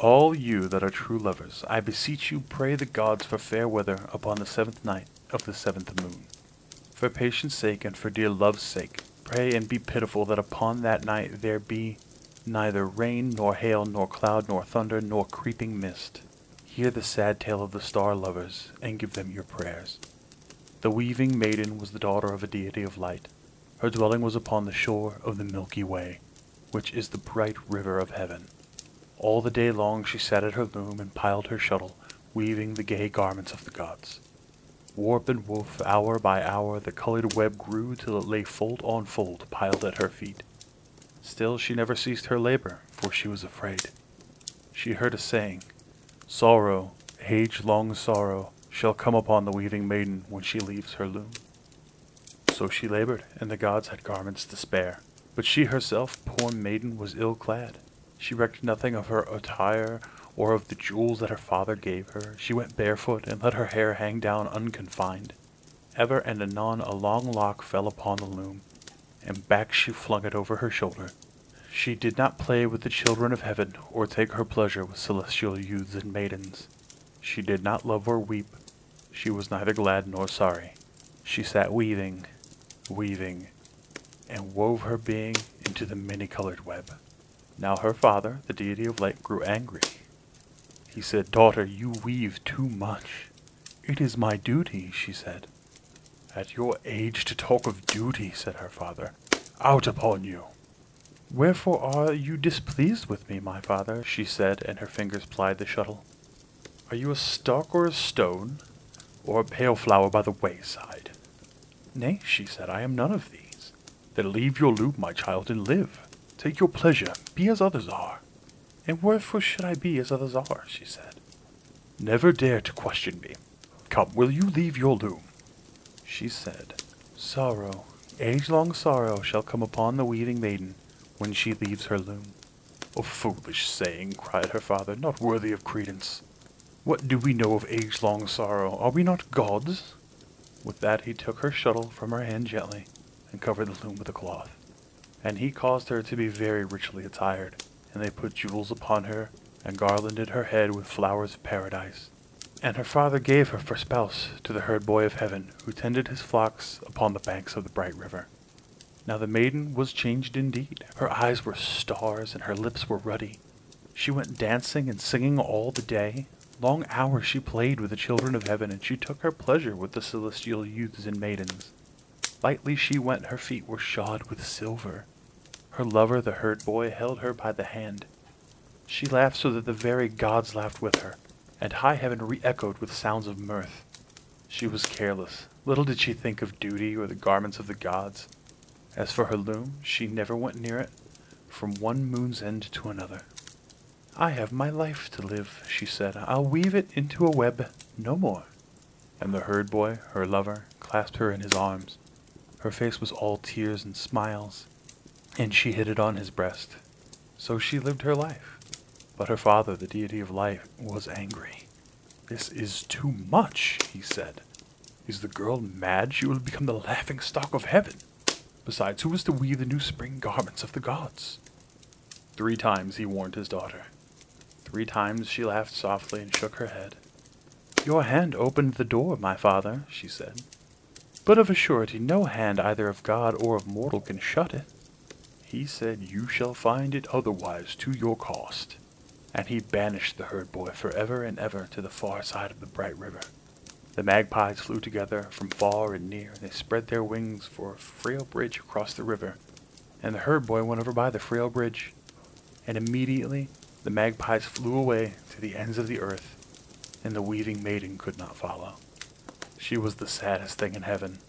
All you that are true lovers, I beseech you pray the gods for fair weather upon the seventh night of the seventh moon. For patience sake and for dear love's sake, pray and be pitiful that upon that night there be neither rain, nor hail, nor cloud, nor thunder, nor creeping mist. Hear the sad tale of the star lovers, and give them your prayers. The weaving maiden was the daughter of a deity of light. Her dwelling was upon the shore of the Milky Way, which is the bright river of heaven. All the day long she sat at her loom and piled her shuttle, weaving the gay garments of the gods. Warp and woof, hour by hour, the colored web grew till it lay fold on fold piled at her feet. Still she never ceased her labor, for she was afraid. She heard a saying, Sorrow, age-long sorrow, shall come upon the weaving maiden when she leaves her loom. So she labored, and the gods had garments to spare. But she herself, poor maiden, was ill clad. She recked nothing of her attire or of the jewels that her father gave her. She went barefoot and let her hair hang down unconfined. Ever and anon a long lock fell upon the loom, and back she flung it over her shoulder. She did not play with the children of heaven, or take her pleasure with celestial youths and maidens. She did not love or weep. She was neither glad nor sorry. She sat weaving, weaving, and wove her being into the many-colored web. Now her father, the deity of light, grew angry. He said, Daughter, you weave too much. It is my duty, she said. At your age to talk of duty, said her father. Out upon you. Wherefore are you displeased with me, my father? she said, and her fingers plied the shuttle. Are you a stalk or a stone, or a pale flower by the wayside? Nay, she said, I am none of these. Then leave your loop, my child, and live. Take your pleasure, be as others are. And wherefore should I be as others are? she said. Never dare to question me. Come, will you leave your loom? She said, Sorrow, age-long sorrow shall come upon the weaving maiden when she leaves her loom. A foolish saying, cried her father, not worthy of credence. What do we know of age-long sorrow? Are we not gods? With that he took her shuttle from her hand gently, and covered the loom with a cloth. And he caused her to be very richly attired, and they put jewels upon her, and garlanded her head with flowers of paradise. And her father gave her for spouse to the herd boy of heaven, who tended his flocks upon the banks of the bright river. Now the maiden was changed indeed. Her eyes were stars, and her lips were ruddy. She went dancing and singing all the day. Long hours she played with the children of heaven, and she took her pleasure with the celestial youths and maidens. Lightly she went, her feet were shod with silver. Her lover, the herd boy, held her by the hand. She laughed so that the very gods laughed with her, and high heaven re-echoed with sounds of mirth. She was careless. Little did she think of duty or the garments of the gods. As for her loom, she never went near it, from one moon's end to another. I have my life to live, she said. I'll weave it into a web no more. And the herd boy, her lover, clasped her in his arms. Her face was all tears and smiles, and she hid it on his breast. So she lived her life. But her father, the deity of life, was angry. This is too much, he said. Is the girl mad? She will become the laughing stock of heaven. Besides, who is to weave the new spring garments of the gods? Three times he warned his daughter. Three times she laughed softly and shook her head. Your hand opened the door, my father, she said. But of a surety no hand either of God or of mortal can shut it. He said, You shall find it otherwise to your cost. And he banished the herd boy forever and ever to the far side of the bright river. The magpies flew together from far and near. They spread their wings for a frail bridge across the river, and the herd boy went over by the frail bridge. And immediately the magpies flew away to the ends of the earth, and the weaving maiden could not follow. She was the saddest thing in heaven.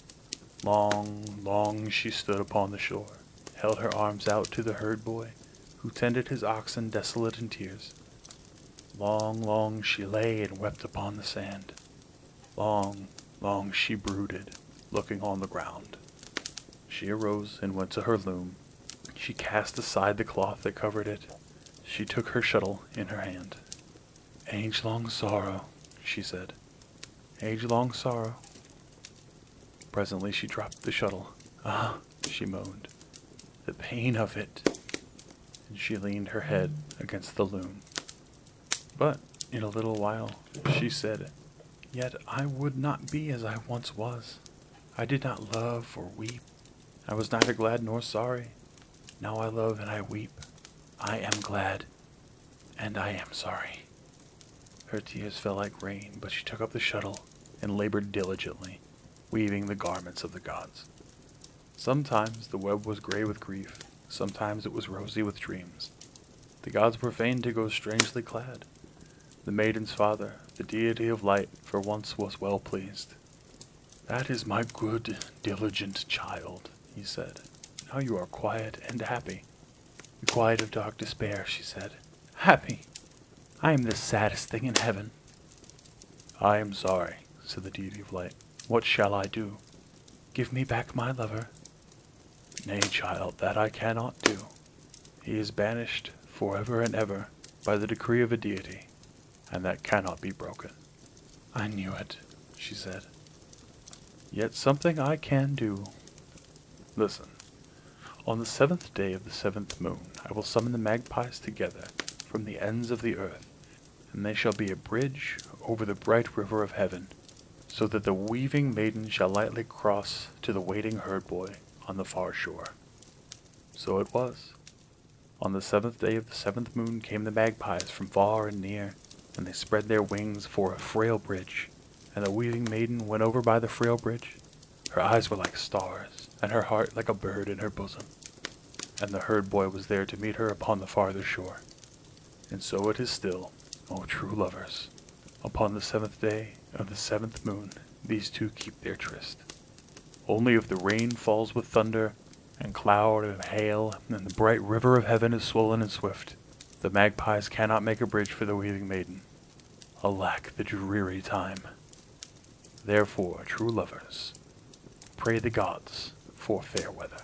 Long, long she stood upon the shore, held her arms out to the herd boy, who tended his oxen desolate in tears. Long, long she lay and wept upon the sand. Long, long she brooded, looking on the ground. She arose and went to her loom. She cast aside the cloth that covered it. She took her shuttle in her hand. Age-long sorrow, she said. Age-long sorrow. Presently she dropped the shuttle. Ah, she moaned. The pain of it. And she leaned her head against the loom. But in a little while she said, Yet I would not be as I once was. I did not love or weep. I was neither glad nor sorry. Now I love and I weep. I am glad and I am sorry. Her tears fell like rain, but she took up the shuttle and labored diligently, weaving the garments of the gods. Sometimes the web was gray with grief, sometimes it was rosy with dreams. The gods were fain to go strangely clad. The maiden's father, the deity of light, for once was well pleased. That is my good, diligent child, he said. Now you are quiet and happy. The quiet of dark despair, she said. Happy! I am the saddest thing in heaven. I am sorry, said the deity of light. What shall I do? Give me back my lover. Nay, child, that I cannot do. He is banished forever and ever by the decree of a deity, and that cannot be broken. I knew it, she said. Yet something I can do. Listen. On the seventh day of the seventh moon, I will summon the magpies together from the ends of the earth, and they shall be a bridge over the bright river of heaven, so that the weaving maiden shall lightly cross to the waiting herd boy on the far shore. So it was. On the seventh day of the seventh moon came the magpies from far and near, and they spread their wings for a frail bridge, and the weaving maiden went over by the frail bridge. Her eyes were like stars, and her heart like a bird in her bosom. And the herd boy was there to meet her upon the farther shore. And so it is still, O true lovers. Upon the seventh day of the seventh moon, these two keep their tryst. Only if the rain falls with thunder, and cloud and hail, and the bright river of heaven is swollen and swift, the magpies cannot make a bridge for the weaving maiden. Alack, the dreary time. Therefore, true lovers, pray the gods for fair weather.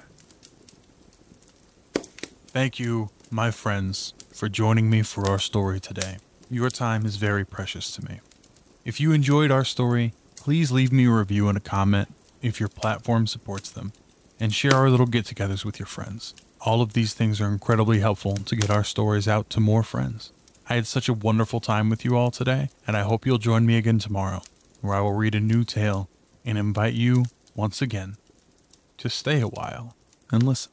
Thank you, my friends, for joining me for our story today. Your time is very precious to me. If you enjoyed our story, please leave me a review and a comment if your platform supports them, and share our little get togethers with your friends. All of these things are incredibly helpful to get our stories out to more friends. I had such a wonderful time with you all today, and I hope you'll join me again tomorrow, where I will read a new tale and invite you, once again, to stay a while and listen.